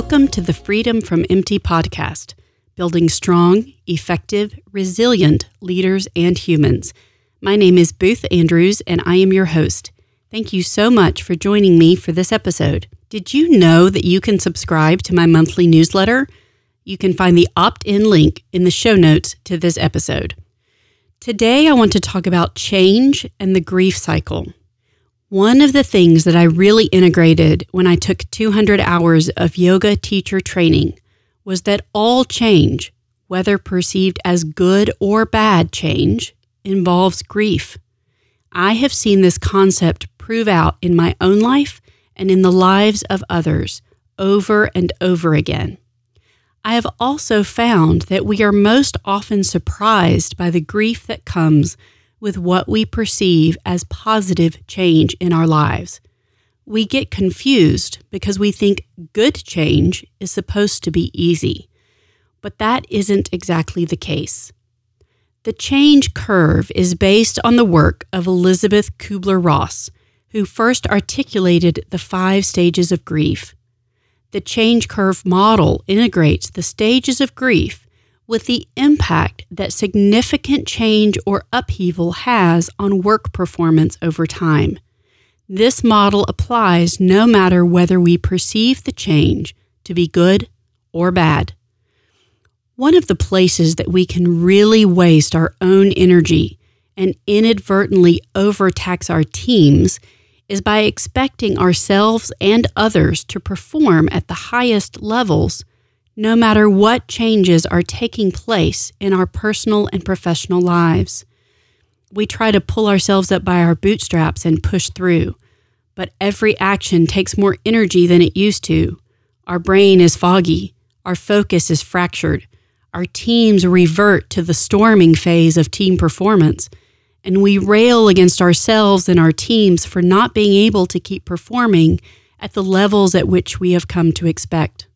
Welcome to the Freedom from Empty podcast, building strong, effective, resilient leaders and humans. My name is Booth Andrews, and I am your host. Thank you so much for joining me for this episode. Did you know that you can subscribe to my monthly newsletter? You can find the opt in link in the show notes to this episode. Today, I want to talk about change and the grief cycle. One of the things that I really integrated when I took 200 hours of yoga teacher training was that all change, whether perceived as good or bad change, involves grief. I have seen this concept prove out in my own life and in the lives of others over and over again. I have also found that we are most often surprised by the grief that comes with what we perceive as positive change in our lives. We get confused because we think good change is supposed to be easy, but that isn't exactly the case. The change curve is based on the work of Elisabeth Kubler Ross, who first articulated the five stages of grief. The change curve model integrates the stages of grief with the impact that significant change or upheaval has on work performance over time. This model applies no matter whether we perceive the change to be good or bad. One of the places that we can really waste our own energy and inadvertently overtax our teams is by expecting ourselves and others to perform at the highest levels no matter what changes are taking place in our personal and professional lives. We try to pull ourselves up by our bootstraps and push through, but every action takes more energy than it used to. Our brain is foggy, our focus is fractured, our teams revert to the storming phase of team performance, and we rail against ourselves and our teams for not being able to keep performing at the levels at which we have come to expect.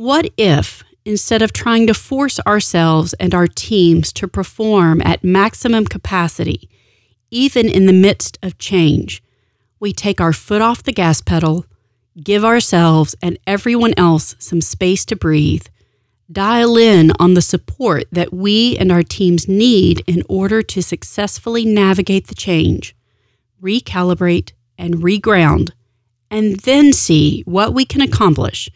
What if, instead of trying to force ourselves and our teams to perform at maximum capacity, even in the midst of change, we take our foot off the gas pedal, give ourselves and everyone else some space to breathe, dial in on the support that we and our teams need in order to successfully navigate the change, recalibrate, and reground, and then see what we can accomplish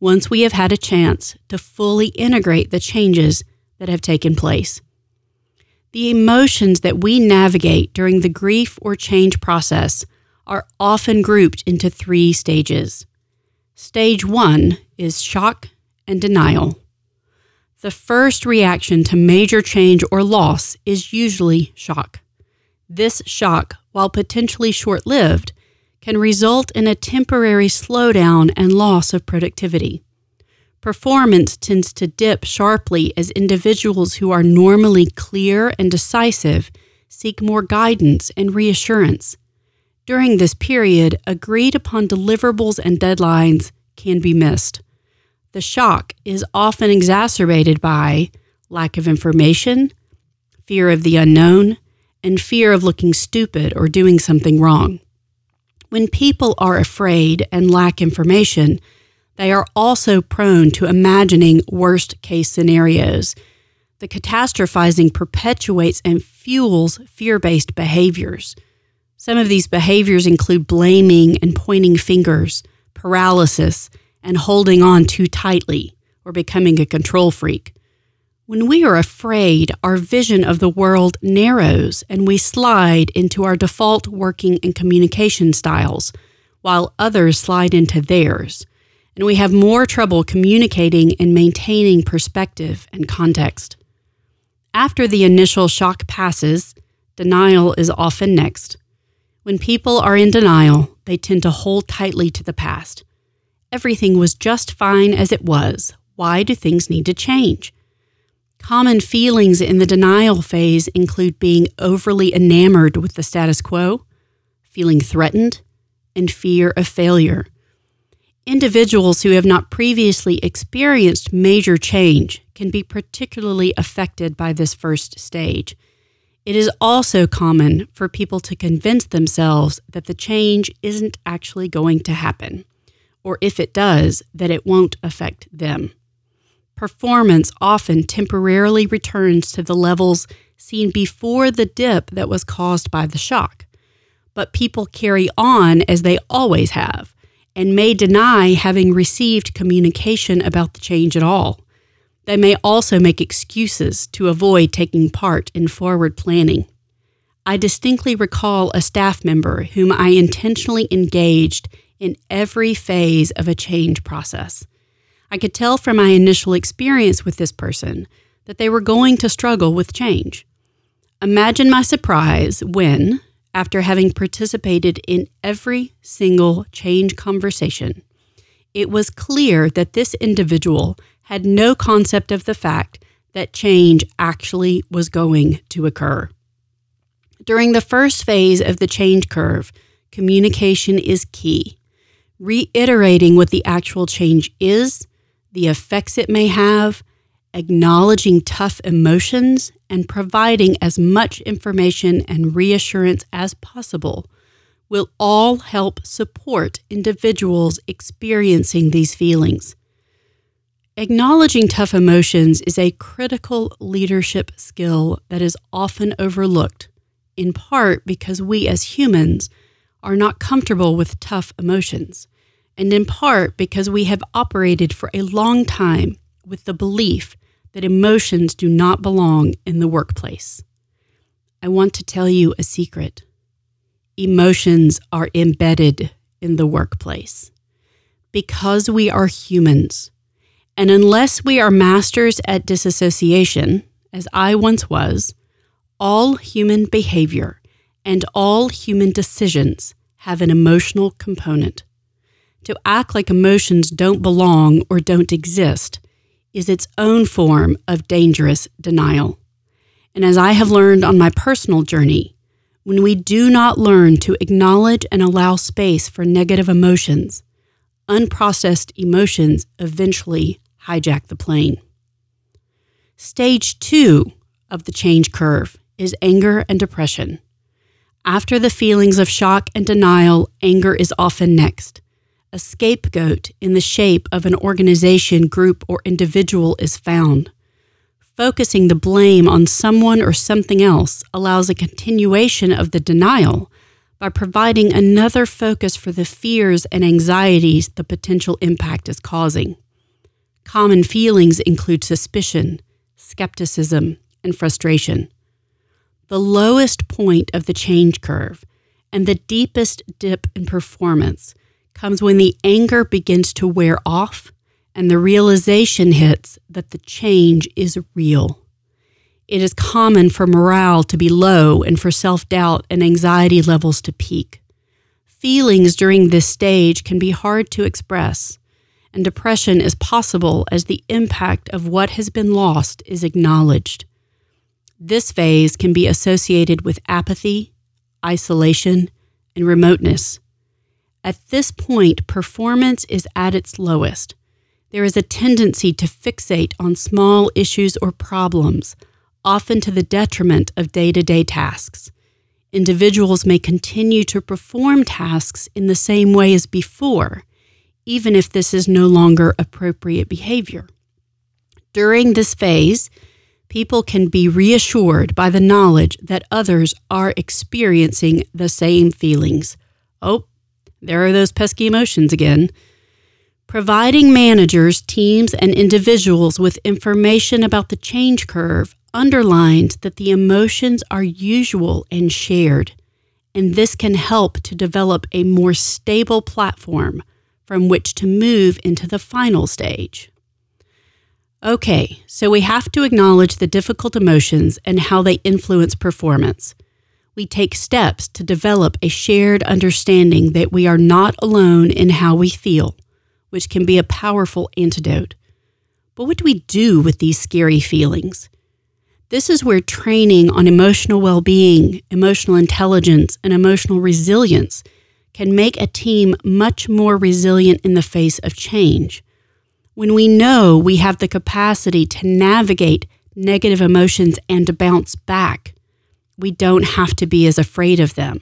once we have had a chance to fully integrate the changes that have taken place. The emotions that we navigate during the grief or change process are often grouped into three stages. Stage one is shock and denial. The first reaction to major change or loss is usually shock. This shock, while potentially short lived, can result in a temporary slowdown and loss of productivity. Performance tends to dip sharply as individuals who are normally clear and decisive seek more guidance and reassurance. During this period, agreed upon deliverables and deadlines can be missed. The shock is often exacerbated by lack of information, fear of the unknown, and fear of looking stupid or doing something wrong. When people are afraid and lack information, they are also prone to imagining worst case scenarios. The catastrophizing perpetuates and fuels fear based behaviors. Some of these behaviors include blaming and pointing fingers, paralysis, and holding on too tightly or becoming a control freak. When we are afraid, our vision of the world narrows and we slide into our default working and communication styles, while others slide into theirs. And we have more trouble communicating and maintaining perspective and context. After the initial shock passes, denial is often next. When people are in denial, they tend to hold tightly to the past. Everything was just fine as it was. Why do things need to change? Common feelings in the denial phase include being overly enamored with the status quo, feeling threatened, and fear of failure. Individuals who have not previously experienced major change can be particularly affected by this first stage. It is also common for people to convince themselves that the change isn't actually going to happen, or if it does, that it won't affect them. Performance often temporarily returns to the levels seen before the dip that was caused by the shock. But people carry on as they always have and may deny having received communication about the change at all. They may also make excuses to avoid taking part in forward planning. I distinctly recall a staff member whom I intentionally engaged in every phase of a change process. I could tell from my initial experience with this person that they were going to struggle with change. Imagine my surprise when, after having participated in every single change conversation, it was clear that this individual had no concept of the fact that change actually was going to occur. During the first phase of the change curve, communication is key. Reiterating what the actual change is, the effects it may have, acknowledging tough emotions, and providing as much information and reassurance as possible will all help support individuals experiencing these feelings. Acknowledging tough emotions is a critical leadership skill that is often overlooked in part because we as humans are not comfortable with tough emotions, and in part because we have operated for a long time with the belief that emotions do not belong in the workplace. I want to tell you a secret. Emotions are embedded in the workplace because we are humans. And unless we are masters at disassociation, as I once was, all human behavior and all human decisions have an emotional component. To act like emotions don't belong or don't exist is its own form of dangerous denial. And as I have learned on my personal journey, when we do not learn to acknowledge and allow space for negative emotions, unprocessed emotions eventually hijack the plane. Stage two of the change curve is anger and depression. After the feelings of shock and denial, anger is often next. A scapegoat in the shape of an organization, group, or individual is found. Focusing the blame on someone or something else allows a continuation of the denial by providing another focus for the fears and anxieties the potential impact is causing. Common feelings include suspicion, skepticism, and frustration the lowest point of the change curve and the deepest dip in performance comes when the anger begins to wear off and the realization hits that the change is real. It is common for morale to be low and for self doubt and anxiety levels to peak. Feelings during this stage can be hard to express, and depression is possible as the impact of what has been lost is acknowledged. This phase can be associated with apathy, isolation, and remoteness. At this point, performance is at its lowest. There is a tendency to fixate on small issues or problems, often to the detriment of day to day tasks. Individuals may continue to perform tasks in the same way as before, even if this is no longer appropriate behavior. During this phase, people can be reassured by the knowledge that others are experiencing the same feelings. Oh, there are those pesky emotions again. Providing managers, teams, and individuals with information about the change curve underlines that the emotions are usual and shared, and this can help to develop a more stable platform from which to move into the final stage. Okay, so we have to acknowledge the difficult emotions and how they influence performance. We take steps to develop a shared understanding that we are not alone in how we feel, which can be a powerful antidote. But what do we do with these scary feelings? This is where training on emotional well being, emotional intelligence, and emotional resilience can make a team much more resilient in the face of change when we know we have the capacity to navigate negative emotions and to bounce back, we don't have to be as afraid of them.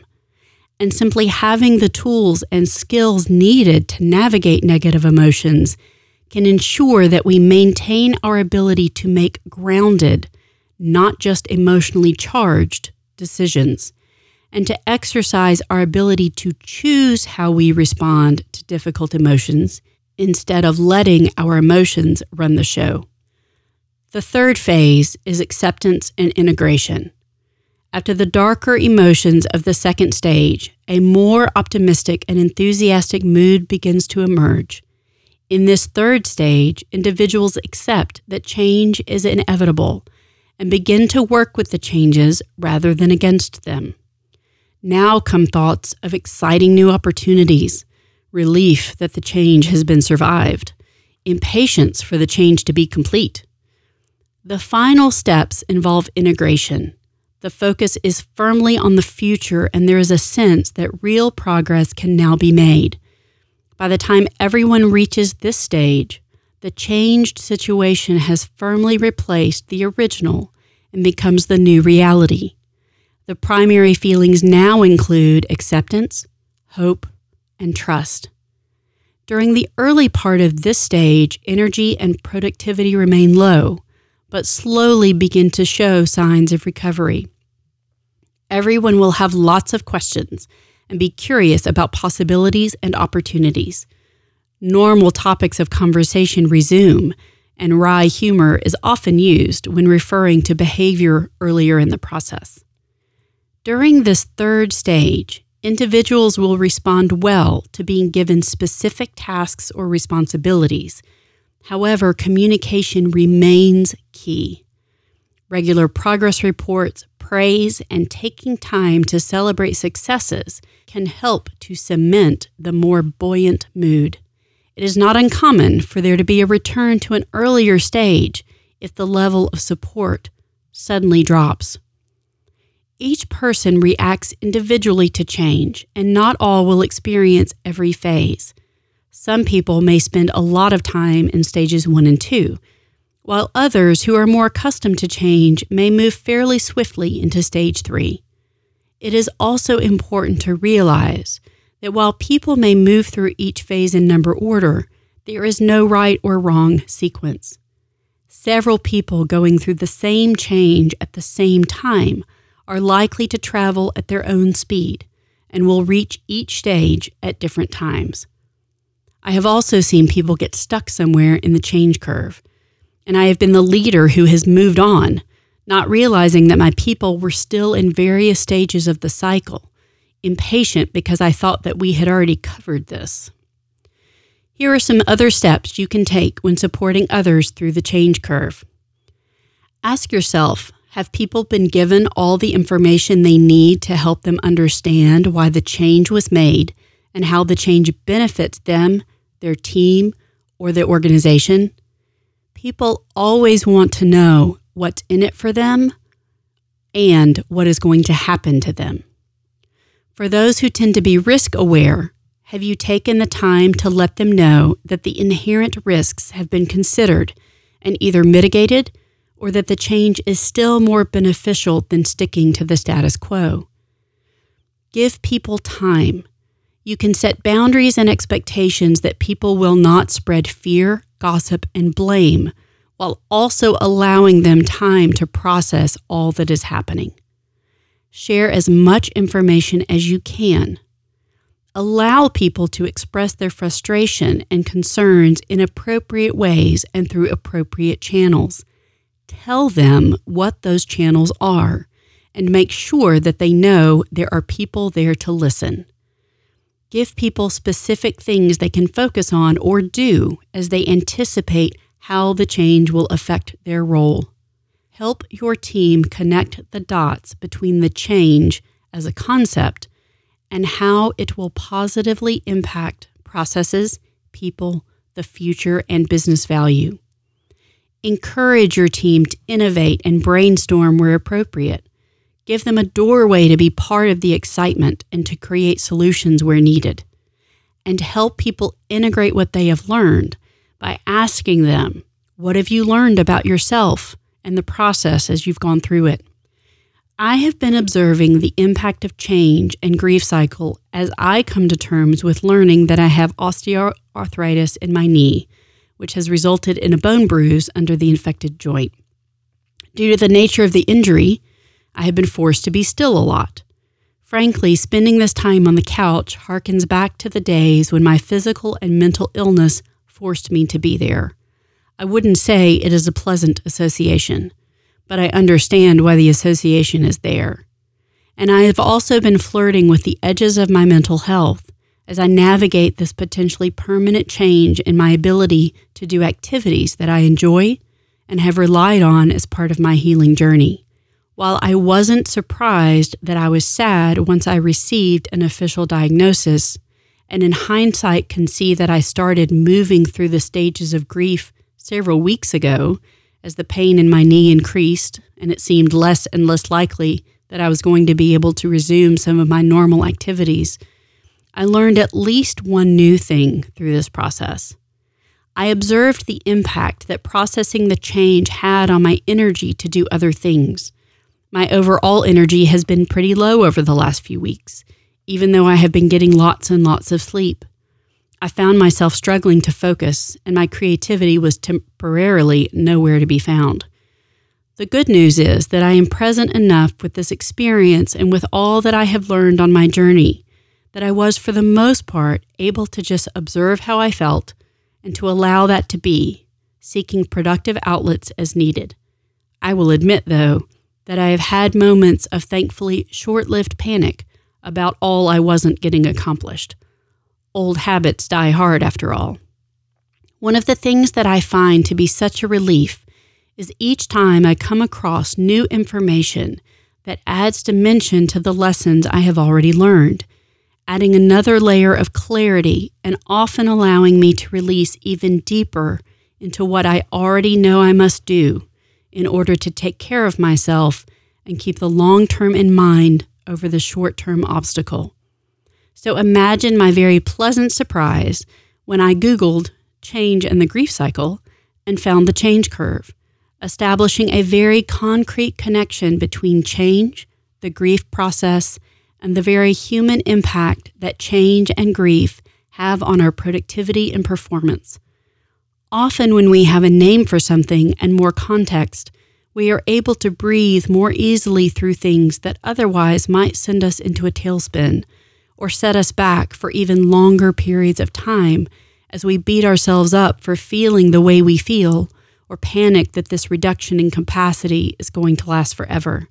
and simply having the tools and skills needed to navigate negative emotions can ensure that we maintain our ability to make grounded, not just emotionally charged, decisions, and to exercise our ability to choose how we respond to difficult emotions instead of letting our emotions run the show. The third phase is acceptance and integration. After the darker emotions of the second stage, a more optimistic and enthusiastic mood begins to emerge. In this third stage, individuals accept that change is inevitable and begin to work with the changes rather than against them. Now come thoughts of exciting new opportunities, relief that the change has been survived, impatience for the change to be complete. The final steps involve integration. The focus is firmly on the future, and there is a sense that real progress can now be made. By the time everyone reaches this stage, the changed situation has firmly replaced the original and becomes the new reality. The primary feelings now include acceptance, hope, and trust. During the early part of this stage, energy and productivity remain low, but slowly begin to show signs of recovery. Everyone will have lots of questions and be curious about possibilities and opportunities. Normal topics of conversation resume, and wry humor is often used when referring to behavior earlier in the process. During this third stage, individuals will respond well to being given specific tasks or responsibilities. However, communication remains key. Regular progress reports, praise, and taking time to celebrate successes can help to cement the more buoyant mood. It is not uncommon for there to be a return to an earlier stage if the level of support suddenly drops. Each person reacts individually to change, and not all will experience every phase. Some people may spend a lot of time in stages one and two, while others who are more accustomed to change may move fairly swiftly into stage three. It is also important to realize that while people may move through each phase in number order, there is no right or wrong sequence. Several people going through the same change at the same time are likely to travel at their own speed and will reach each stage at different times. I have also seen people get stuck somewhere in the change curve, and I have been the leader who has moved on, not realizing that my people were still in various stages of the cycle, impatient because I thought that we had already covered this. Here are some other steps you can take when supporting others through the change curve. Ask yourself have people been given all the information they need to help them understand why the change was made and how the change benefits them, their team, or the organization? People always want to know what's in it for them and what is going to happen to them. For those who tend to be risk aware, have you taken the time to let them know that the inherent risks have been considered and either mitigated? or that the change is still more beneficial than sticking to the status quo. Give people time. You can set boundaries and expectations that people will not spread fear, gossip, and blame, while also allowing them time to process all that is happening. Share as much information as you can. Allow people to express their frustration and concerns in appropriate ways and through appropriate channels tell them what those channels are and make sure that they know there are people there to listen. Give people specific things they can focus on or do as they anticipate how the change will affect their role. Help your team connect the dots between the change as a concept and how it will positively impact processes, people, the future, and business value. Encourage your team to innovate and brainstorm where appropriate. Give them a doorway to be part of the excitement and to create solutions where needed. And help people integrate what they have learned by asking them, What have you learned about yourself and the process as you've gone through it? I have been observing the impact of change and grief cycle as I come to terms with learning that I have osteoarthritis in my knee, which has resulted in a bone bruise under the infected joint. Due to the nature of the injury, I have been forced to be still a lot. Frankly, spending this time on the couch harkens back to the days when my physical and mental illness forced me to be there. I wouldn't say it is a pleasant association but I understand why the association is there. And I have also been flirting with the edges of my mental health as I navigate this potentially permanent change in my ability to do activities that I enjoy and have relied on as part of my healing journey. While I wasn't surprised that I was sad once I received an official diagnosis, and in hindsight can see that I started moving through the stages of grief several weeks ago as the pain in my knee increased and it seemed less and less likely that I was going to be able to resume some of my normal activities, I learned at least one new thing through this process. I observed the impact that processing the change had on my energy to do other things. My overall energy has been pretty low over the last few weeks, even though I have been getting lots and lots of sleep. I found myself struggling to focus, and my creativity was temporarily nowhere to be found. The good news is that I am present enough with this experience and with all that I have learned on my journey that I was, for the most part, able to just observe how I felt and to allow that to be, seeking productive outlets as needed. I will admit, though, that I have had moments of thankfully short lived panic about all I wasn't getting accomplished Old habits die hard, after all. One of the things that I find to be such a relief is each time I come across new information that adds dimension to the lessons I have already learned, adding another layer of clarity and often allowing me to release even deeper into what I already know I must do in order to take care of myself and keep the long term in mind over the short term obstacle. So imagine my very pleasant surprise when I Googled change and the grief cycle and found the change curve, establishing a very concrete connection between change, the grief process, and the very human impact that change and grief have on our productivity and performance. Often, when we have a name for something and more context, we are able to breathe more easily through things that otherwise might send us into a tailspin or set us back for even longer periods of time as we beat ourselves up for feeling the way we feel or panic that this reduction in capacity is going to last forever.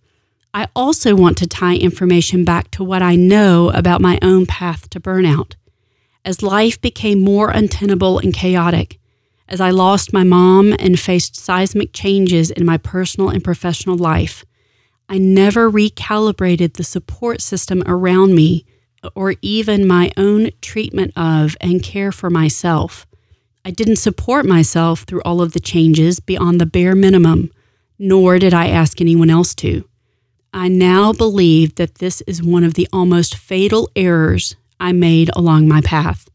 I also want to tie information back to what I know about my own path to burnout. As life became more untenable and chaotic, as I lost my mom and faced seismic changes in my personal and professional life, I never recalibrated the support system around me or even my own treatment of and care for myself. I didn't support myself through all of the changes beyond the bare minimum, nor did I ask anyone else to. I now believe that this is one of the almost fatal errors I made along my path.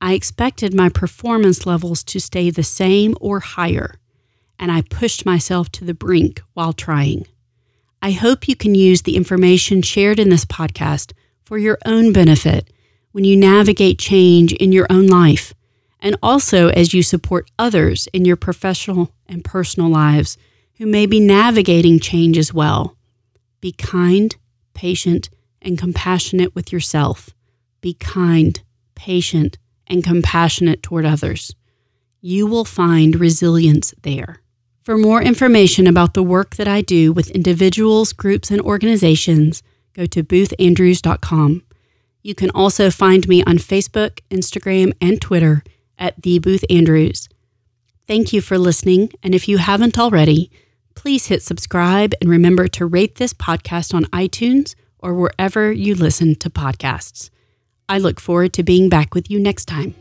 I expected my performance levels to stay the same or higher, and I pushed myself to the brink while trying. I hope you can use the information shared in this podcast for your own benefit when you navigate change in your own life, and also as you support others in your professional and personal lives who may be navigating change as well. Be kind, patient, and compassionate with yourself. Be kind, patient, and compassionate toward others. You will find resilience there. For more information about the work that I do with individuals, groups, and organizations, go to boothandrews.com. You can also find me on Facebook, Instagram, and Twitter at the Booth Andrews. Thank you for listening, and if you haven't already, please hit subscribe and remember to rate this podcast on iTunes or wherever you listen to podcasts. I look forward to being back with you next time.